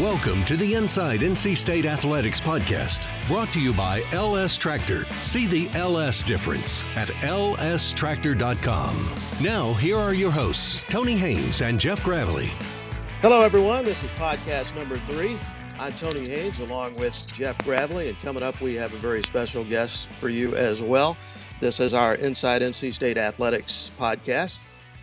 Welcome to the Inside NC State Athletics podcast, brought to you by LS Tractor. See the LS difference at lstractor.com. Now, here are your hosts, Tony Haynes and Jeff Gravley. Hello, everyone. This is podcast number three. I'm Tony Haynes along with Jeff Gravley, and coming up, we have a very special guest for you as well. This is our Inside NC State Athletics podcast.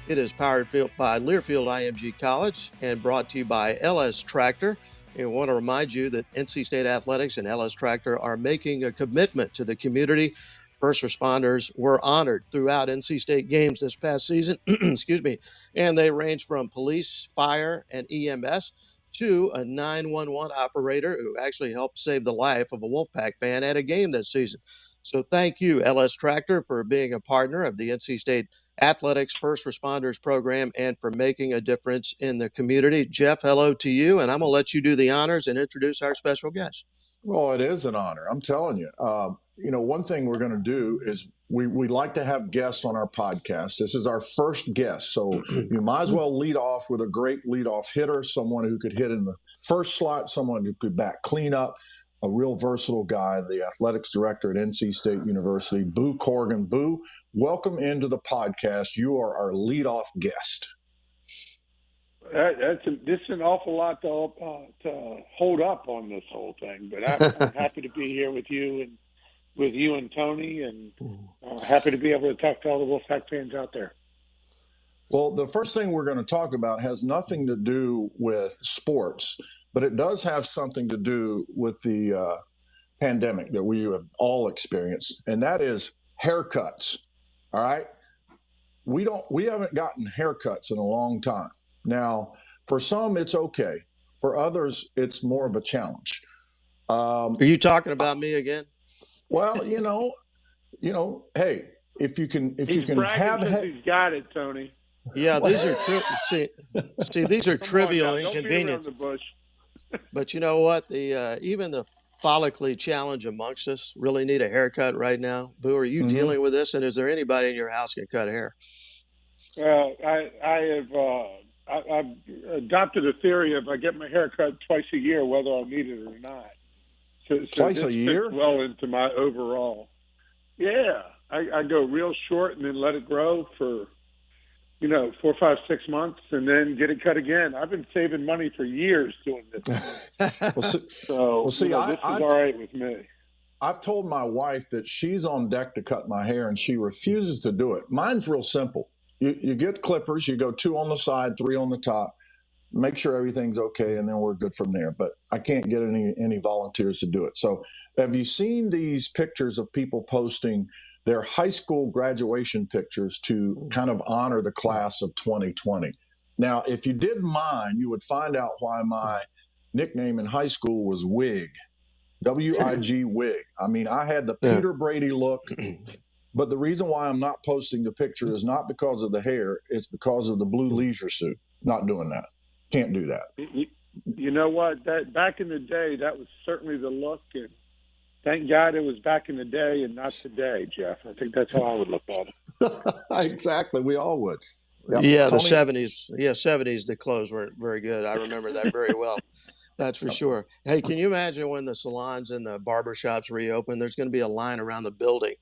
It is powered by Learfield IMG College and brought to you by LS Tractor. And I want to remind you that NC State Athletics and LS Tractor are making a commitment to the community. First responders were honored throughout NC State games this past season, excuse me, and they range from police, fire, and EMS to a 911 operator who actually helped save the life of a Wolfpack fan at a game this season. So thank you, LS Tractor, for being a partner of the NC State Athletics First Responders Program and for making a difference in the community. Jeff, hello to you, and I'm going to let you do the honors and introduce our special guest. Well, it is an honor. I'm telling you. Uh, you know, one thing we're going to do is we, we like to have guests on our podcast. This is our first guest. So you might as well lead off with a great leadoff hitter, someone who could hit in the first slot, someone who could back clean up, a real versatile guy, the athletics director at NC State University, Boo Corrigan. Boo, welcome into the podcast. You are our leadoff guest. That, that's a, this is an awful lot to, uh, to hold up on this whole thing, but I'm, I'm happy to be here with you and with you and Tony, and uh, happy to be able to talk to all the Wolfpack fans out there. Well, the first thing we're going to talk about has nothing to do with sports but it does have something to do with the uh, pandemic that we have all experienced, and that is haircuts. All right, we don't we haven't gotten haircuts in a long time. Now, for some, it's okay. For others, it's more of a challenge. Um, Are you talking about me again? Well, you know, you know, hey, if you can, if he's you can have, ha- he's got it, Tony. Yeah, these are tri- see, see, these are trivial on, inconveniences but you know what? The uh, even the follically challenged amongst us really need a haircut right now. Boo, are you mm-hmm. dealing with this? And is there anybody in your house can cut hair? Well, I I have uh, I, have adopted a theory of I get my hair cut twice a year, whether I need it or not. So, so twice a year? well into my overall. Yeah, I, I go real short and then let it grow for you know, four, five, six months, and then get it cut again. I've been saving money for years doing this. well, so, so well, see, you know, this I, is all right with me. I've told my wife that she's on deck to cut my hair, and she refuses to do it. Mine's real simple. You, you get clippers. You go two on the side, three on the top. make sure everything's okay, and then we're good from there. But I can't get any any volunteers to do it. So, have you seen these pictures of people posting their high school graduation pictures to mm. kind of honor the class of 2020? Now, if you didn't mind, you would find out why my nickname in high school was Wig. W I G Wig. I mean, I had the Yeah. Peter Brady look, but the reason why I'm not posting the picture is not because of the hair, it's because of the blue mm. leisure suit. Not doing that. Can't do that. You, you know what? That back in the day, that was certainly the look, and thank God it was back in the day and not today, Jeff. I think that's how I would look at it. exactly. We all would. Yep. Yeah, the seventies. Yeah, seventies. The clothes weren't very good. I remember that very well. That's for sure. Hey, can you imagine when the salons and the barber shops reopen? There's going to be a line around the building.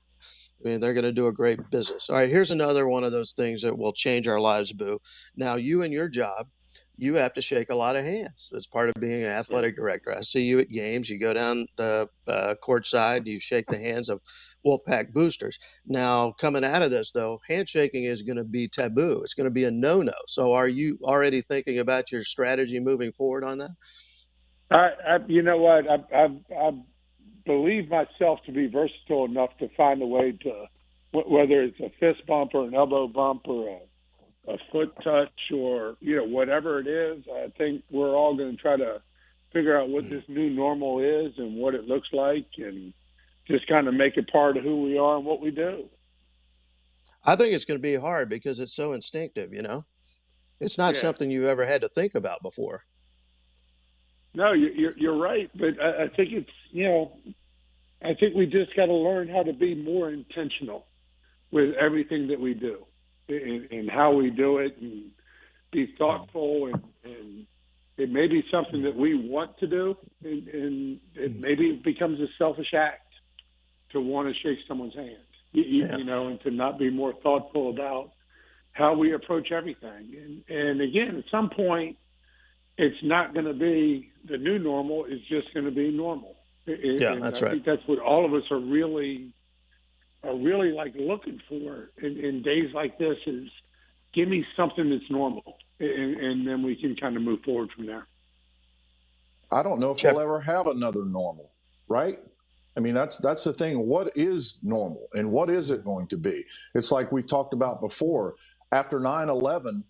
I mean, they're going to do a great business. All right, here's another one of those things that will change our lives, Boo. Now, you and your job, you have to shake a lot of hands. It's part of being an athletic director. I see you at games. You go down the uh, court side, you shake the hands of Wolfpack boosters. Now, coming out of this, though, handshaking is going to be taboo. It's going to be a no no. So, are you already thinking about your strategy moving forward on that? I, I you know what? I, I, I believe myself to be versatile enough to find a way to, whether it's a fist bump or an elbow bump or a, a foot touch or you know whatever it is. I think we're all going to try to figure out what this new normal is and what it looks like, and just kind of make it part of who we are and what we do. I think it's going to be hard because it's so instinctive, you know? It's not Yeah. something you've ever had to think about before. No, you- you're you're right, but I, I think it's you know, I think we just got to learn how to be more intentional with everything that we do, and, and how we do it, and be thoughtful, and, and it may be something that we want to do, and, and it mm. maybe it becomes a selfish act to want to shake someone's hand, you, Yeah. you know, and to not be more thoughtful about how we approach everything, and and again, at some point it's not going to be the new normal. It's just going to be normal. And- Yeah, that's I right. think that's what all of us are really are really like looking for in, in days like this. Is give me something that's normal, and, and then we can kind of move forward from there. I don't know if Jeff- we'll ever have another normal, right? I mean, that's that's the thing. What is normal and what is it going to be? It's like we talked about before. After 9/11,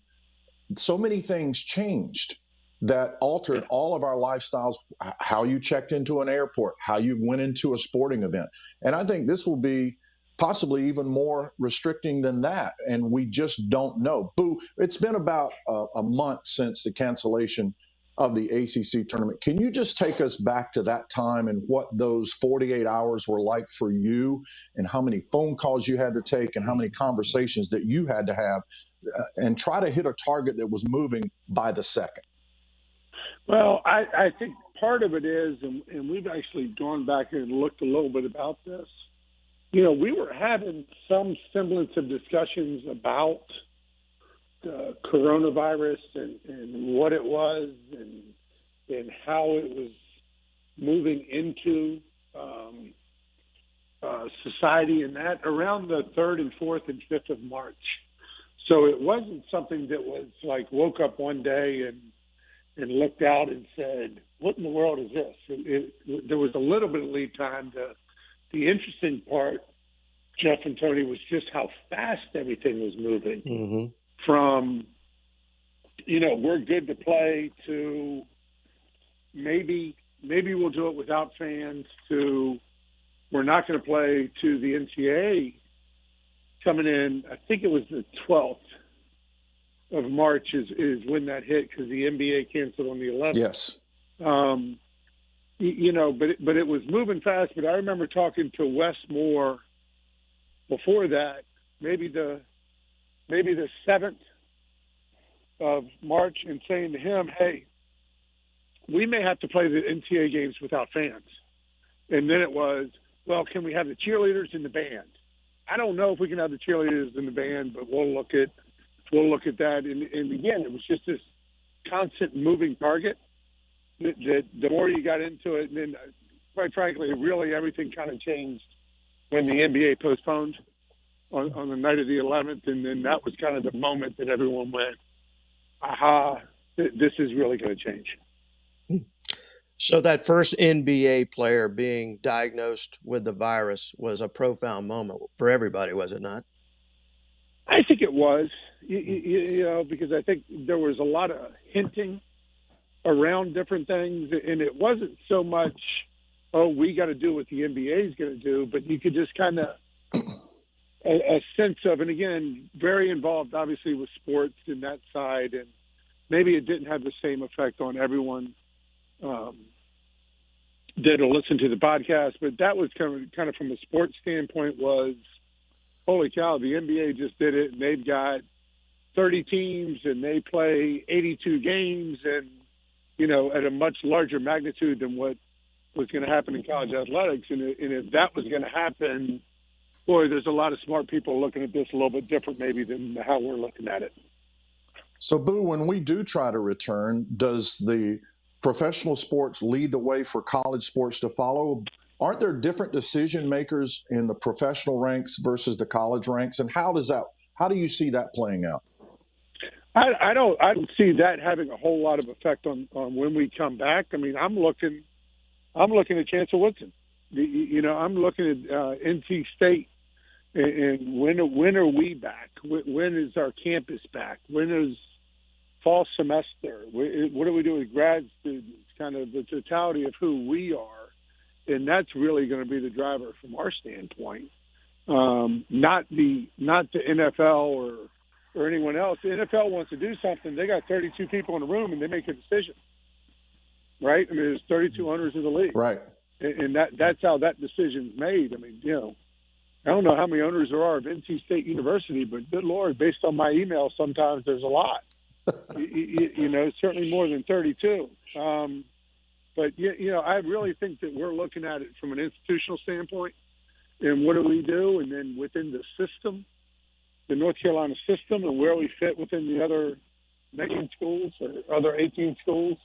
so many things changed that altered all of our lifestyles, how you checked into an airport, how you went into a sporting event. And I think this will be possibly even more restricting than that. And we just don't know. Boo, it's been about a, a month since the cancellation of the ACC tournament. Can you just take us back to that time and what those 48 hours were like for you and how many phone calls you had to take and how many conversations that you had to have uh, and try to hit a target that was moving by the second? Well, I, I think part of it is, and, and we've actually gone back and looked a little bit about this. You know, we were having some semblance of discussions about the coronavirus and, and what it was and and how it was moving into um, uh, society and that around the third and fourth and fifth of March. So it wasn't something that was like woke up one day and and looked out and said, "What in the world is this?" It, it, there was a little bit of lead time. The the interesting part, Jeff and Tony, was just how fast everything was moving Mm-hmm. from you know we're good to play to maybe maybe we'll do it without fans to we're not going to play to the NCAA coming in. I think it was the 12th of March is is when that hit because the NBA canceled on the 11th Yes. um, you know, but it, but it was moving fast. But I remember talking to Wes Moore before that, maybe the maybe the seventh of March, and saying to him, "Hey, we may have to play the NCAA games without fans." And then it was, "Well, can we have the cheerleaders and the band?" I don't know if we can have the cheerleaders and the band, but we'll look at we'll look at that. And, and again, it was just this constant moving target that, that the more you got into it, and then quite frankly, really everything kind of changed when the NBA postponed on, on the night of the 11th, and then that was kind of the moment that everyone went, "Aha! th- this is really going to change. So that first NBA player being diagnosed with the virus was a profound moment for everybody, was it not? I think it was, you, you, you know, because I think there was a lot of hinting around different things, and it wasn't so much, oh, we got to do what the NBA is going to do, but you could just kind of a, a sense of, and again, very involved, obviously, with sports and that side, and maybe it didn't have the same effect on everyone um, that'll listen to the podcast, but that was kind of kind of from a sports standpoint was, holy cow, the NBA just did it, and they've got 30 teams, and they play 82 games, and you know, at a much larger magnitude than what was going to happen in college athletics, and, and if that was going to happen boy, there's a lot of smart people looking at this a little bit different maybe than how we're looking at it. So, Boo, when we do try to return, does the professional sports lead the way for college sports to follow? Aren't there different decision makers in the professional ranks versus the college ranks? And how does that? How do you see that playing out? I, I don't. I don't see that having a whole lot of effect on on when we come back. I mean, I'm looking. I'm looking at Chancellor Woodson. You know, I'm looking at uh, NC State and when when are we back? When is our campus back? When is fall semester? What do we do with grad students? Kind of the totality of who we are, and that's really going to be the driver from our standpoint. Um, not the not the NFL or or anyone else. The NFL wants to do something. They got 32 people in the room and they make a decision. Right? I mean, there's 32 owners in the league. Right. And, and that that's how that decision's made. I mean, you know I don't know how many owners there are of NC State University, but good Lord, based on my email, sometimes there's a lot. you, you, know, certainly more than 32. Um, but you, you know, I really think that we're looking at it from an institutional standpoint, and what do we do, and then within the system, the North Carolina system, and where we fit within the other 19 schools or other 18 schools,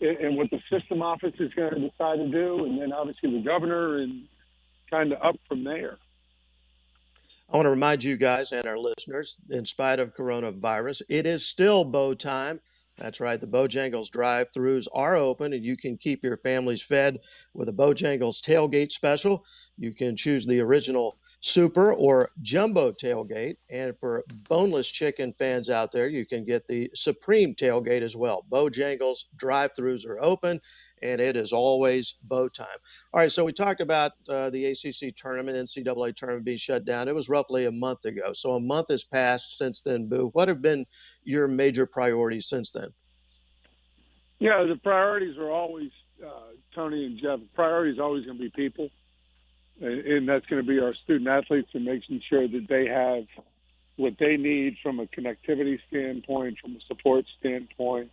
and what the system office is going to decide to do, and then obviously the governor, and kind of up from there. I want to remind you guys and our listeners, in spite of coronavirus, it is still Bo time. That's right, the Bojangles drive throughs are open and you can keep your families fed with a Bojangles tailgate special. You can choose the original super or jumbo tailgate. And for boneless chicken fans out there, you can get the supreme tailgate as well. Bojangles drive throughs are open and it is always Bo time. All right, so we talked about uh, the ACC tournament, NCAA tournament being shut down. It was roughly a month ago. So a month has passed since then, Boo. What have been your major priorities since then? Yeah, the priorities are always, uh, Tony and Jeff, priority is always going to be people and that's going to be our student athletes and making sure that they have what they need from a connectivity standpoint, from a support standpoint,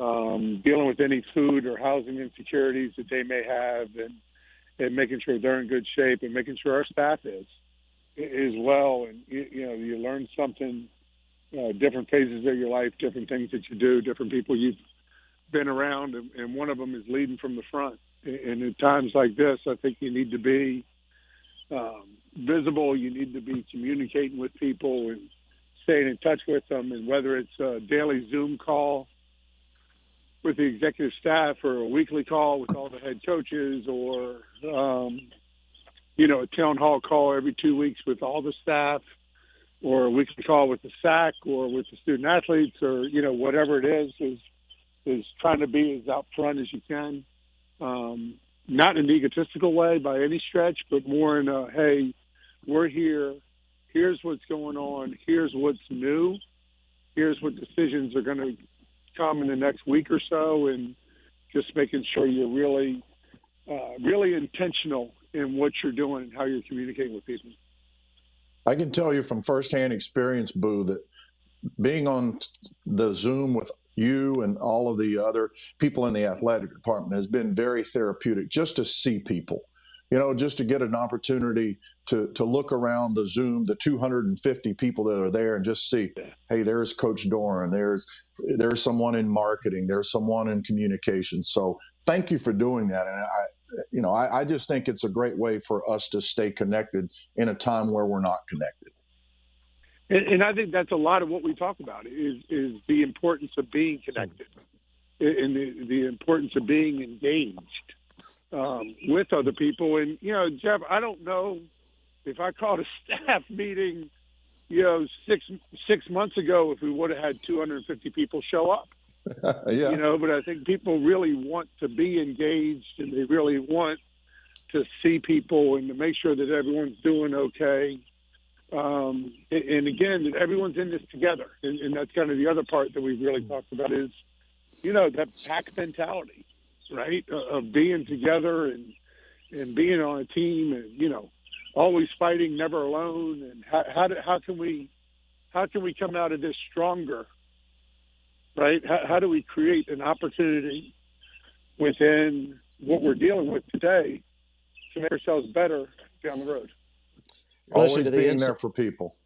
um, dealing with any food or housing insecurities that they may have, and and making sure they're in good shape, and making sure our staff is as well. And you, know, you learn something, uh, different phases of your life, different things that you do, different people you've been around, and, and one of them is leading from the front. And at times like this, I think you need to be um, visible. You need to be communicating with people and staying in touch with them. And whether it's a daily Zoom call with the executive staff or a weekly call with all the head coaches or, um, you know, a town hall call every two weeks with all the staff or a weekly call with the SAC or with the student athletes or, you know, whatever it is, is, is trying to be as out front as you can. Um, not in an egotistical way by any stretch, but more in a hey, we're here. Here's what's going on. Here's what's new. Here's what decisions are going to come in the next week or so, and just making sure you're really, uh, really intentional in what you're doing and how you're communicating with people. I can tell you from firsthand experience, Boo, that being on the Zoom with you and all of the other people in the athletic department has been very therapeutic just to see people you know just to get an opportunity to to look around the zoom the 250 people that are there and just see hey there's coach doran there's there's someone in marketing there's someone in communications so thank you for doing that. And i you know I, I just think it's a great way for us to stay connected in a time where we're not connected And, and I think that's a lot of what we talk about is is the importance of being connected and the, the importance of being engaged um, with other people. And you know, Jeff, I don't know if I called a staff meeting, you know, six six months ago, if we would have had 250 people show up. yeah. You know, but I think people really want to be engaged, and they really want to see people and to make sure that everyone's doing okay. Um, and, again, everyone's in this together, and, and that's kind of the other part that we've really talked about is, you know, that pack mentality, right, uh, of being together and and being on a team, and you know, always fighting, never alone. And how how, do, how can we how can we come out of this stronger, right? How, how do we create an opportunity within what we're dealing with today to make ourselves better down the road? Always Listen to the being ins- there for people.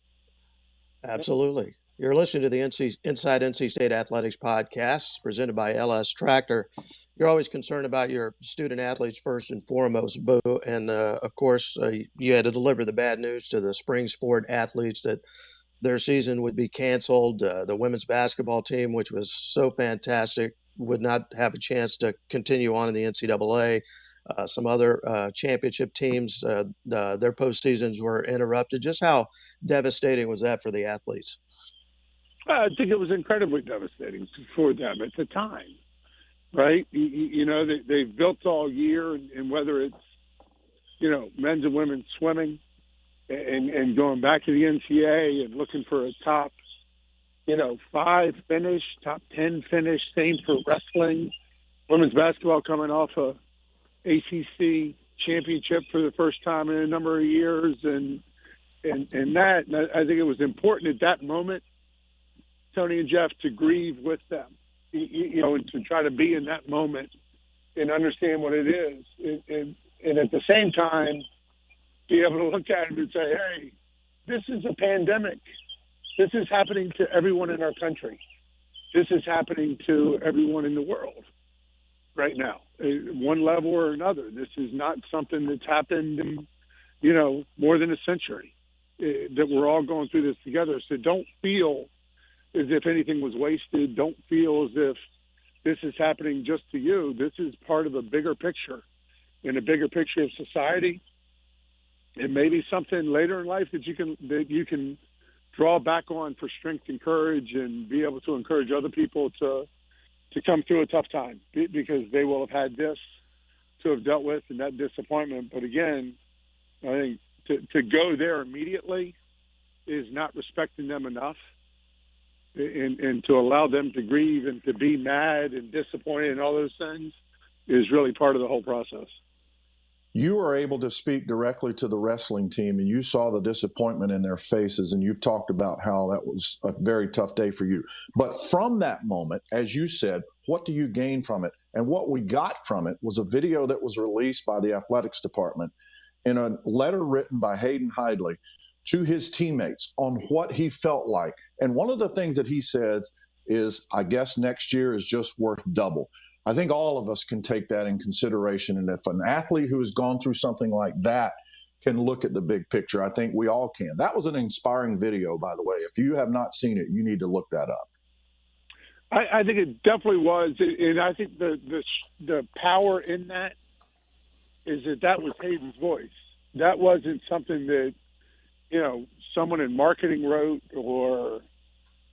Absolutely. You're listening to the NC, Inside NC State Athletics podcast presented by LS Tractor. You're always concerned about your student athletes first and foremost, Boo. And uh, of course, uh, you had to deliver the bad news to the spring sport athletes that their season would be canceled. Uh, the women's basketball team, which was so fantastic, would not have a chance to continue on in the NCAA. Uh, some other uh, championship teams, uh, the, their postseasons were interrupted. Just how devastating was that for the athletes? I think it was incredibly devastating for them at the time, right? You, you know, they, they've built all year, and, and whether it's, you know, men's and women's swimming and, and going back to the NCAA and looking for a top, you know, five finish, top 10 finish, same for wrestling, women's basketball coming off a ACC championship for the first time in a number of years. And, and, and that, and I think it was important at that moment Tony and Jeff to grieve with them, you, know, and to try to be in that moment and understand what it is, and, and, and at the same time, be able to look at it and say, "Hey, this is a pandemic. This is happening to everyone in our country. This is happening to everyone in the world right now, one level or another. This is not something that's happened in, you know, more than a century. eh, That we're all going through this together. So don't feel as if anything was wasted. Don't feel as if this is happening just to you. This is part of a bigger picture, in a bigger picture of society. It may be something later in life that you can that you can draw back on for strength and courage, and be able to encourage other people to to come through a tough time because they will have had this to have dealt with and that disappointment. But again, I think to, to go there immediately is not respecting them enough and, and to allow them to grieve and to be mad and disappointed and all those things is really part of the whole process. You were able to speak directly to the wrestling team and you saw the disappointment in their faces, and you've talked about how that was a very tough day for you. But from that moment, as you said, what do you gain from it? And what we got from it was a video that was released by the athletics department in a letter written by Hayden Hidlay to his teammates on what he felt like. And one of the things that he says is, I guess next year is just worth double. I think all of us can take that in consideration. And if an athlete who has gone through something like that can look at the big picture, I think we all can. That was an inspiring video, by the way. If you have not seen it, you need to look that up. I, I think it definitely was, and I think the, the the power in that is that that was Hayden's voice. That wasn't something that you know someone in marketing wrote or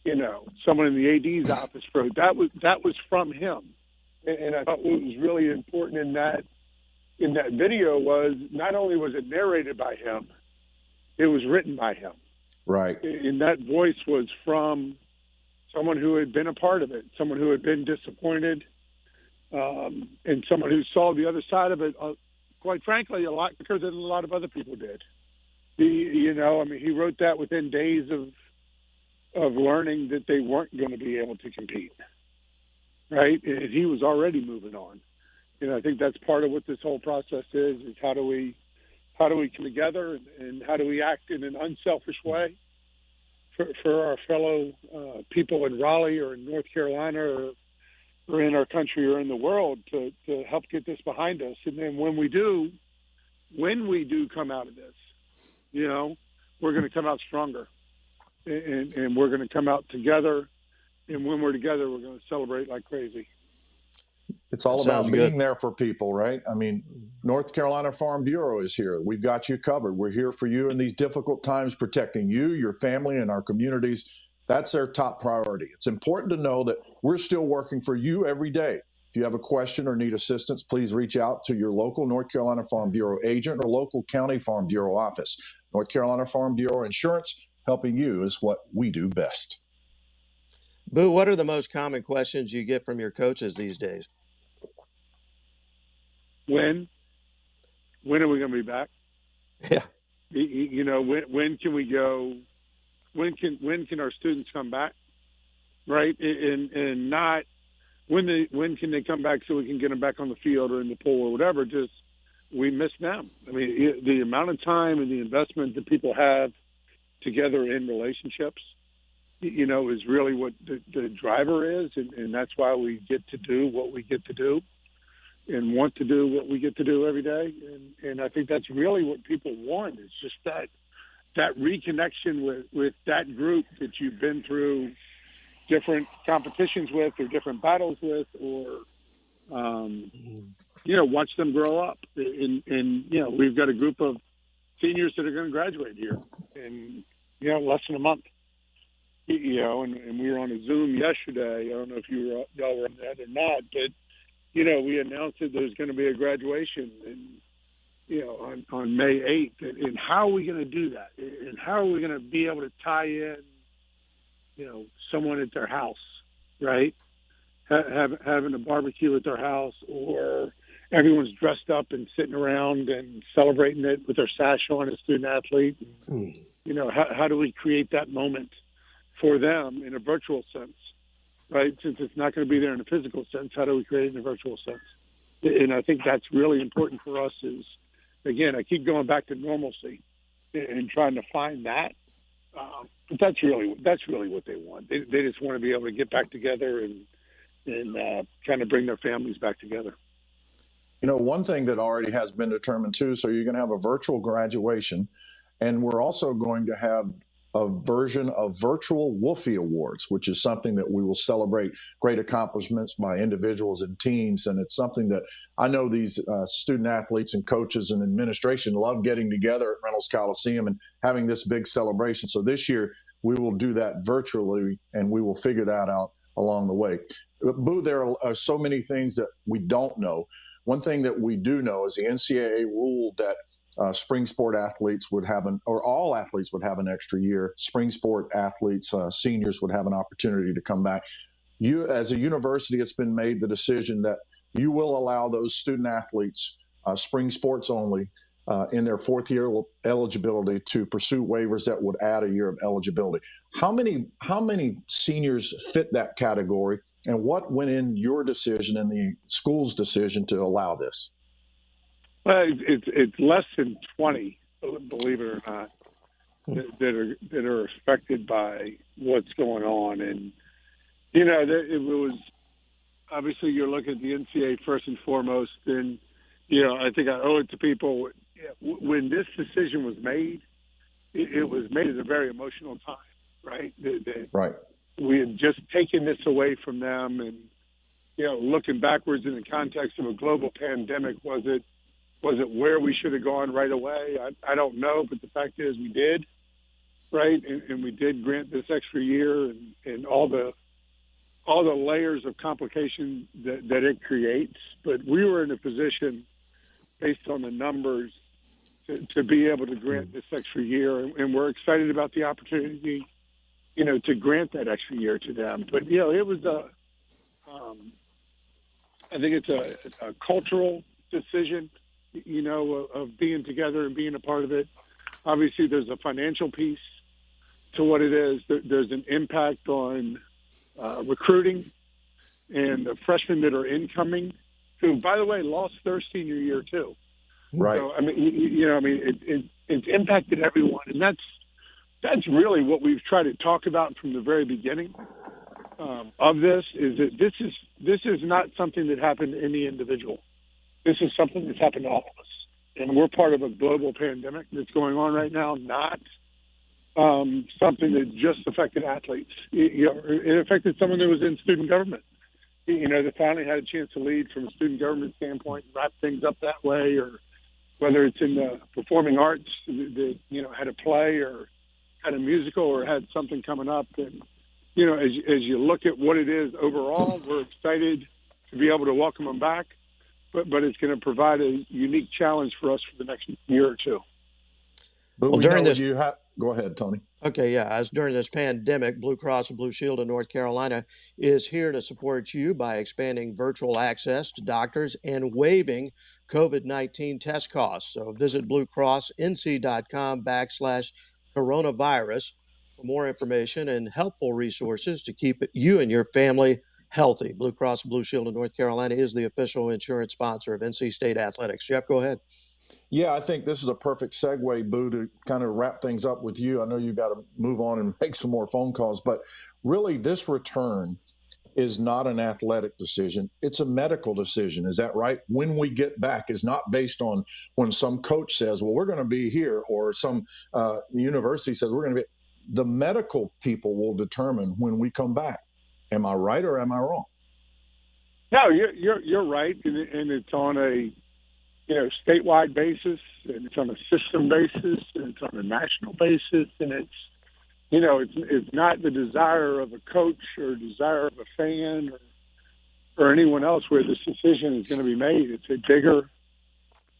you know someone in the AD's office wrote. That was that was from him, and, and I thought what was really important in that in that video was not only was it narrated by him, it was written by him, Right. and that voice was from someone who had been a part of it, someone who had been disappointed, um, and someone who saw the other side of it. Uh, quite frankly, a lot quicker than a lot of other people did. He, you know, I mean, he wrote that within days of of learning that they weren't going to be able to compete. Right, and he was already moving on. And I think that's part of what this whole process is: is how do we how do we come together and, and how do we act in an unselfish way for, for our fellow uh, people in Raleigh or in North Carolina or, or in our country or in the world to, to help get this behind us. And then when we do, when we do come out of this, you know, we're going to come out stronger. and, and we're going to come out together. And when we're together, we're going to celebrate like crazy. It's all Sounds about being there for people, right? I mean, North Carolina Farm Bureau is here. We've got you covered. We're here for you in these difficult times, protecting you, your family, and our communities. That's their top priority. It's important to know that we're still working for you every day. If you have a question or need assistance, please reach out to your local North Carolina Farm Bureau agent or local county Farm Bureau office. North Carolina Farm Bureau Insurance, helping you is what we do best. Boo, what are the most common questions you get from your coaches these days? When? When are we going to be back? Yeah. You- know, when when can we go? When can when can our students come back? Right, and and not when they when can they come back so we can get them back on the field or in the pool or whatever. Just we miss them. I mean, the amount of time and the investment that people have together in relationships, you know, is really what the, the driver is, and, and that's why we get to do what we get to do and want to do what we get to do every day. And, and I think that's really what people want is just that that reconnection with, with that group that you've been through different competitions with or different battles with or um, you know, watch them grow up. And, and you know, we've got a group of seniors that are going to graduate here in you know less than a month. You- You and, and we were on a Zoom yesterday. I don't know if you were y'all were on that or not, but you know, we announced that there's going to be a graduation, and you know, on, on May 8th. And, and how are we going to do that? And how are we going to be able to tie in, you know, someone at their house, right? Ha- have, having a barbecue at their house, or everyone's dressed up and sitting around and celebrating it with their sash on, a student athlete. Hmm. You know, how, how do we create that moment for them in a virtual sense? right? Since it's not going to be there in a physical sense, how do we create it in a virtual sense? And I think that's really important for us. Is again, I keep going back to normalcy and trying to find that. Um, but that's really that's really what they want. They, they just want to be able to get back together and and uh, kind of bring their families back together. You know, one thing that already has been determined too, so you're going to have a virtual graduation, and we're also going to have a version of virtual Wolfie Awards, which is something that we will celebrate great accomplishments by individuals and teams. And it's something that I know these uh, student athletes and coaches and administration love getting together at Reynolds Coliseum and having this big celebration. So this year, we will do that virtually and we will figure that out along the way. Boo, there are, are so many things that we don't know. One thing that we do know is the NCAA ruled that uh, spring sport athletes would have an, or all athletes would have an extra year. Spring sport athletes, uh, seniors would have an opportunity to come back. You, as a university, it's been made the decision that you will allow those student athletes, uh, spring sports only, uh, in their fourth year eligibility to pursue waivers that would add a year of eligibility. How many how many seniors fit that category, and what went in your decision and the school's decision to allow this? Well, it's it's, it's less than twenty, believe it or not, hmm. that, that are that are affected by what's going on, and you know, that it was obviously you're looking at the NCAA first and foremost, and you know, I think I owe it to people when this decision was made. It, it was made at a very emotional time, right? That Right. we had just taken this away from them, and you know, looking backwards in the context of a global pandemic, was it was it where we should have gone right away? I, I don't know, but the fact is we did, right? And, and we did grant this extra year, and, and all the all the layers of complication that, that it creates. But we were in a position, based on the numbers, to, to be able to grant this extra year, and, and we're excited about the opportunity, you know, to grant that extra year to them. But you know, it was a, um, I think it's a, a cultural decision you know, of, being together and being a part of it. Obviously, there's a financial piece to what it is. There's an impact on uh, recruiting and the freshmen that are incoming, who, by the way, lost their senior year too. Right. So, I mean, you, you know, I mean, it, it, it's impacted everyone, and that's that's really what we've tried to talk about from the very beginning um, of this. Is that this is this is not something that happened to any individual this is something that's happened to all of us. And we're part of a global pandemic that's going on right now, not um, something that just affected athletes. It, you know, it affected someone that was in student government. You know, that finally had a chance to lead from a student government standpoint, and wrap things up that way, or whether it's in the performing arts that you know had a play or had a musical or had something coming up. And you know, as as you look at what it is overall, we're excited to be able to welcome them back, but but it's going to provide a unique challenge for us for the next year or two. But Well, we during this- you ha- go ahead, Tony. Okay, yeah. As during this pandemic, Blue Cross and Blue Shield of North Carolina is here to support you by expanding virtual access to doctors and waiving COVID 19 test costs. So visit bluecrossnc.com backslash coronavirus for more information and helpful resources to keep you and your family healthy. Blue Cross Blue Shield of North Carolina is the official insurance sponsor of NC State Athletics. Jeff, go ahead. Yeah, I think this is a perfect segue, Boo, to kind of wrap things up with you. I know you've got to move on and make some more phone calls, but really, this return is not an athletic decision. It's a medical decision. Is that right? When we get back is not based on when some coach says, well, we're going to be here, or some uh, university says we're going to be. The medical people will determine when we come back. Am I right or am I wrong? No, you're you're, you're right, and, and it's on a you know statewide basis, and it's on a system basis, and it's on a national basis, and it's you know it's it's not the desire of a coach or desire of a fan or or anyone else where this decision is going to be made. It's a bigger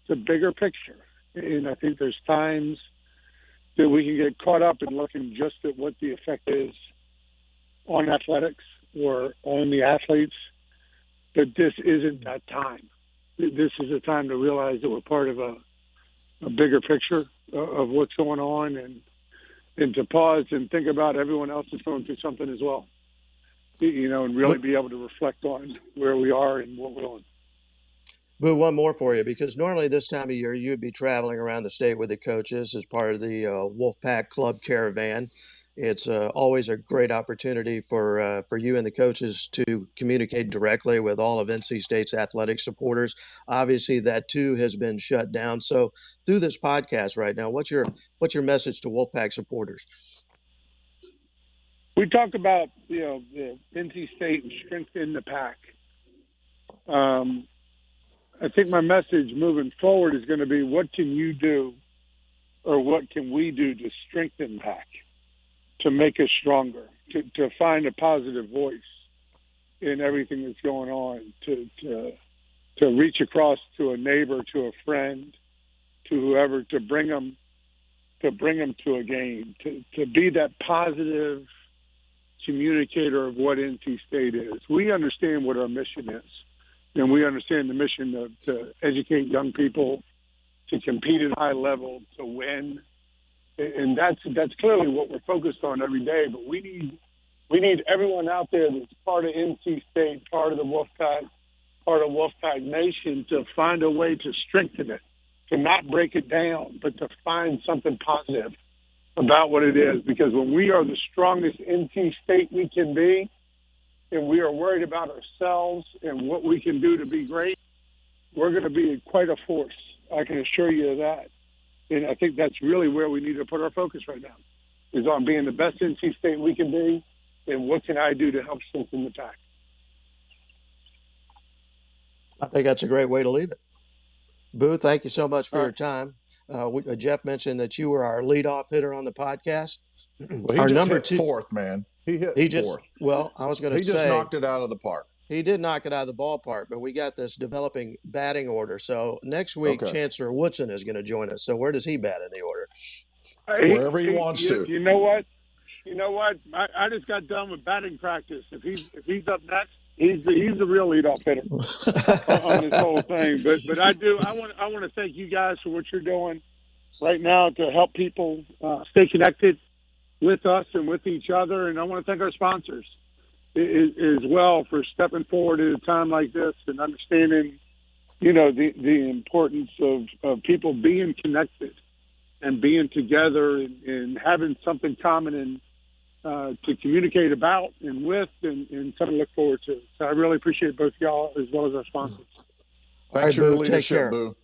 it's a bigger picture, and I think there's times that we can get caught up in looking just at what the effect is on athletics or on the athletes but this isn't that time. This is a time to realize that we're part of a, a bigger picture of, what's going on, and and to pause and think about everyone else is going through something as well. You know, and really be able to reflect on where we are and what we're doing. Boo, one more for you because normally this time of year you'd be traveling around the state with the coaches as part of the uh, Wolfpack Club Caravan. It's uh, always a great opportunity for uh, for you and the coaches to communicate directly with all of NC State's athletic supporters. Obviously, that too has been shut down. So, through this podcast right now, what's your what's your message to Wolfpack supporters? We talk about you know the NC State and strengthen the pack. Um, I think my message moving forward is going to be what can you do, or what can we do to strengthen pack, to make us stronger, to, to find a positive voice in everything that's going on, to to to reach across to a neighbor, to a friend, to whoever, to bring them to bring them to a game, to to be that positive communicator of what NC State is. We understand what our mission is, and we understand the mission of, to educate young people to compete at high level, to win, and that's that's clearly what we're focused on every day. But we need we need everyone out there that's part of NC State, part of the Wolfpack, part of Wolfpack Nation to find a way to strengthen it, to not break it down, but to find something positive about what it is. Because when we are the strongest NC State we can be, and we are worried about ourselves and what we can do to be great, we're going to be quite a force. I can assure you of that. And I think that's really where we need to put our focus right now, is on being the best NC State we can be, and what can I do to help strengthen the pack. I think that's a great way to leave it. Boo, thank you so much for All your right. time. Uh, we, uh, Jeff mentioned that you were our leadoff hitter on the podcast. Well, he our just number hit two, fourth, man. He hit he just fourth. well, I was going to say He just knocked it out of the park. He did knock it out of the ballpark, but we got this developing batting order. So next week, Okay. Chancellor Woodson is going to join us. So where does he bat in the order? Wherever he wants you, to. You know what? You know what? I, I just got done with batting practice. If he's if he's up next, he's the, he's the real leadoff hitter on, on this whole thing. But but I do I want I want to thank you guys for what you're doing right now to help people uh, stay connected with us and with each other. And I want to thank our sponsors i- i- as well for stepping forward at a time like this and understanding, you know, the the importance of, of people being connected and being together and, and having something common and uh, to communicate about and with and, and something to look forward to. So I really appreciate both y'all as well as our sponsors. Thanks All for right, your Boo, leadership. Boo.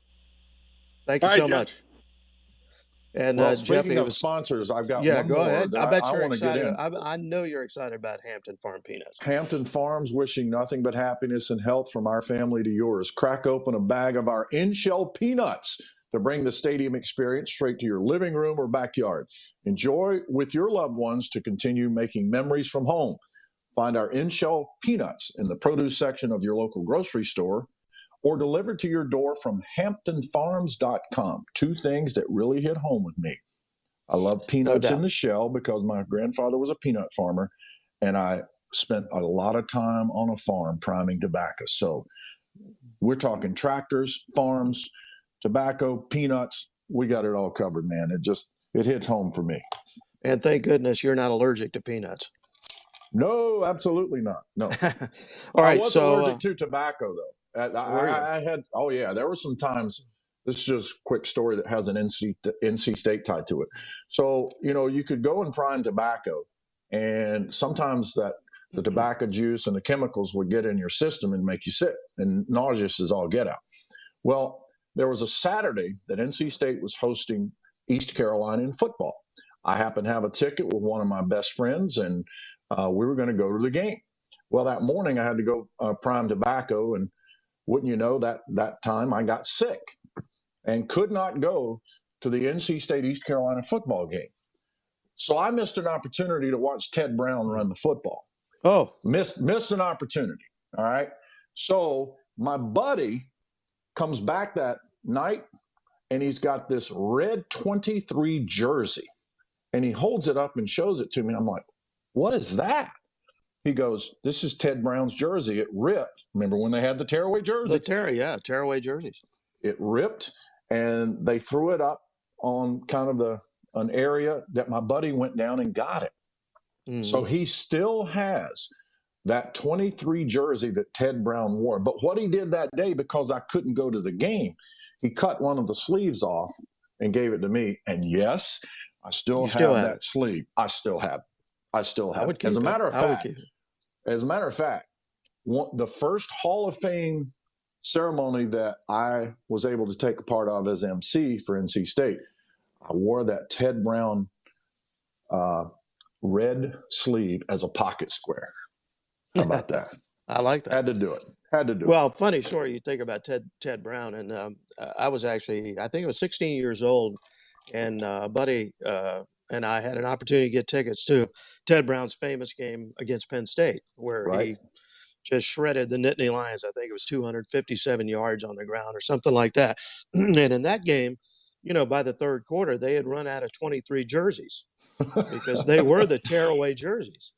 Thank you All right, so Jeff. much. And well, uh, speaking Jeff, of was, sponsors, I've got yeah, one go more ahead. that I bet you're get excited. I, I know you're excited about Hampton Farm peanuts. Hampton Farms wishing nothing but happiness and health from our family to yours. Crack open a bag of our in shell peanuts to bring the stadium experience straight to your living room or backyard. Enjoy with your loved ones to continue making memories from home. Find our in shell peanuts in the produce section of your local grocery store or delivered to your door from hamptonfarms.com. Two things that really hit home with me. I love peanuts in the shell because my grandfather was a peanut farmer and I spent a lot of time on a farm priming tobacco. So we're talking tractors, farms, tobacco, peanuts. We got it all covered, man. It just it hits home for me. And thank goodness you're not allergic to peanuts. No, absolutely not. No. all right. I was so allergic uh, to tobacco though. I, I, I, had. Oh yeah, there were some times. This is just a quick story that has an NC NC State tied to it. So you know, you could go and prime tobacco, and sometimes that the tobacco juice and the chemicals would get in your system and make you sick and nauseous as all get out. Well, there was a Saturday that NC State was hosting East Carolina in football. I happened to have a ticket with one of my best friends, and uh, we were going to go to the game. Well, that morning I had to go uh, prime tobacco, and wouldn't you know that that time I got sick and could not go to the NC State East Carolina football game. So I missed an opportunity to watch Ted Brown run the football. Oh, missed missed an opportunity. All right. So my buddy comes back that night and he's got this red 23 jersey and he holds it up and shows it to me. I'm like, what is that? He goes, This is Ted Brown's jersey. It ripped. Remember when they had the tearaway jerseys? the tear, yeah, tearaway jerseys. It ripped and they threw it up on kind of the an area that my buddy went down and got it. Mm. So he still has that 23 jersey that Ted Brown wore. But what he did that day, because I couldn't go to the game, he cut one of the sleeves off and gave it to me. And yes, I still You have still have that sleeve. I still have. I still have. would it. As a keep it. matter of I fact, it. As a matter of fact, one, the first Hall of Fame ceremony that I was able to take a part of as MC for NC State, I wore that Ted Brown uh, red sleeve as a pocket square. How about that? I like that. Had to do it. Had to do Well, funny story. You think about Ted Ted Brown, and um, I was actually I think I was 16 years old, and uh, a buddy uh, and I had an opportunity to get tickets to Ted Brown's famous game against Penn State, where Right. he just shredded the Nittany Lions. I think it was 257 yards on the ground or something like that. and in that game, you know, by the third quarter, they had run out of 23 jerseys because they were the tearaway jerseys.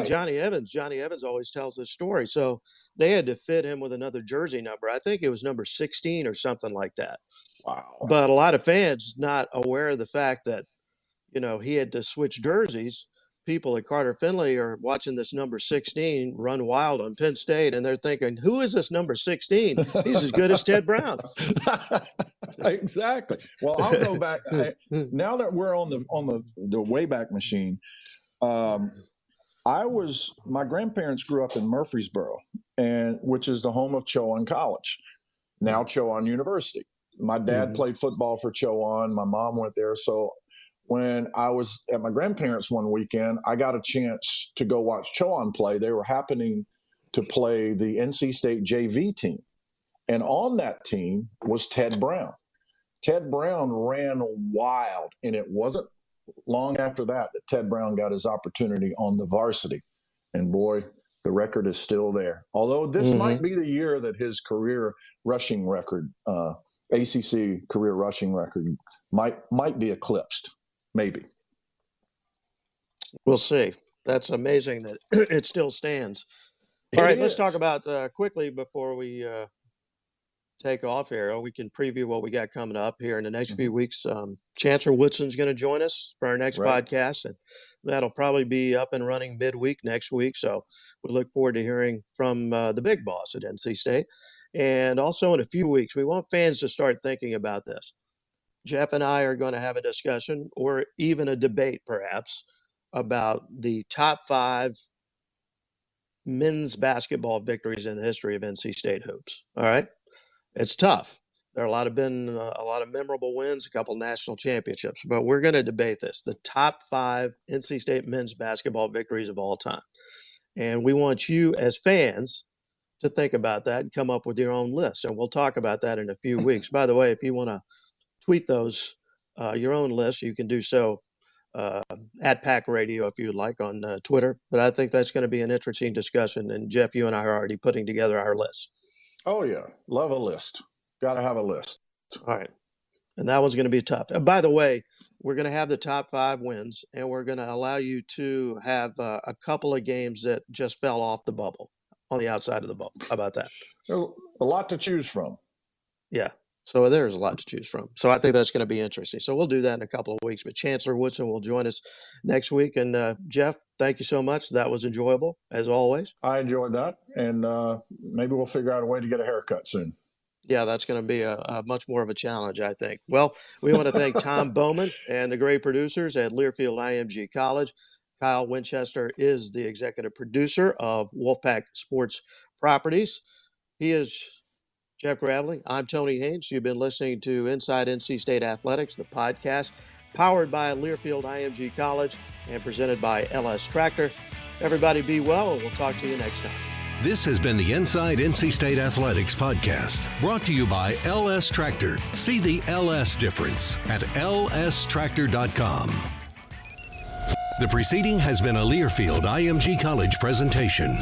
And. Johnny Evans, Johnny Evans always tells this story. So they had to fit him with another jersey number. I think it was number 16 or something like that. wow. But a lot of fans not aware of the fact that, you know, he had to switch jerseys. People at Carter Finley are watching this number 16 run wild on Penn State, and they're thinking, who is this number 16? He's as good as Ted Brown. exactly. Well, I'll go back. I, now that we're on the on the the Wayback Machine, um, I was my grandparents grew up in Murfreesboro, and which is the home of Chowan College, now Chowan University. My dad Mhm. played football for Chowan. My mom went there, so when I was at my grandparents one weekend, I got a chance to go watch Chowan play. They were happening to play the NC State JV team. And on that team was Ted Brown. Ted Brown ran wild, and it wasn't long after that that Ted Brown got his opportunity on the varsity. And boy, the record is still there. Although this Mhm. might be the year that his career rushing record, uh, ACC career rushing record, might might be eclipsed. Maybe. We'll see. That's amazing that it still stands. All right, let's talk about uh, quickly before we uh, take off here. We can preview what we got coming up here in the next few weeks. Um, Chancellor Woodson's going to join us for our next Mm-hmm. Right. podcast, and that'll probably be up and running midweek next week. So we look forward to hearing from uh, the big boss at NC State. And also in a few weeks, we want fans to start thinking about this. Jeff and I are going to have a discussion or even a debate, perhaps, about the top five men's basketball victories in the history of NC State hoops. All right. It's tough. There are a lot of been uh, a lot of memorable wins, a couple national championships, but we're going to debate this: the top five NC State men's basketball victories of all time, and we want you as fans to think about that and come up with your own list, and we'll talk about that in a few weeks. By the way, if you want to tweet those uh, your own list, you can do so uh, at Pack Radio if you'd like on uh, Twitter. But I think that's going to be an interesting discussion. And Jeff, you and I are already putting together our list. Oh yeah, love a list. Got to have a list. All right. And that one's going to be tough. And by the way, we're going to have the top five wins, and we're going to allow you to have uh, a couple of games that just fell off the bubble on the outside of the bubble. How about that? A lot to choose from. Yeah. So there's a lot to choose from. So I think that's going to be interesting. So we'll do that in a couple of weeks. But Chancellor Woodson will join us next week. And uh, Jeff, thank you so much. That was enjoyable as always. I enjoyed that, and uh, maybe we'll figure out a way to get a haircut soon. Yeah, that's going to be a, a, much more of a challenge, I think. Well, we want to thank Tom Bowman and the great producers at Learfield IMG College. Kyle Winchester is the executive producer of Wolfpack Sports Properties. He is Jeff Gravley. I'm Tony Haynes. You've been listening to Inside NC State Athletics, the podcast powered by Learfield IMG College and presented by LS Tractor. Everybody be well, and we'll talk to you next time. This has been the Inside NC State Athletics podcast, brought to you by LS Tractor. See the LS difference at lstractor.com. The preceding has been a Learfield IMG College presentation.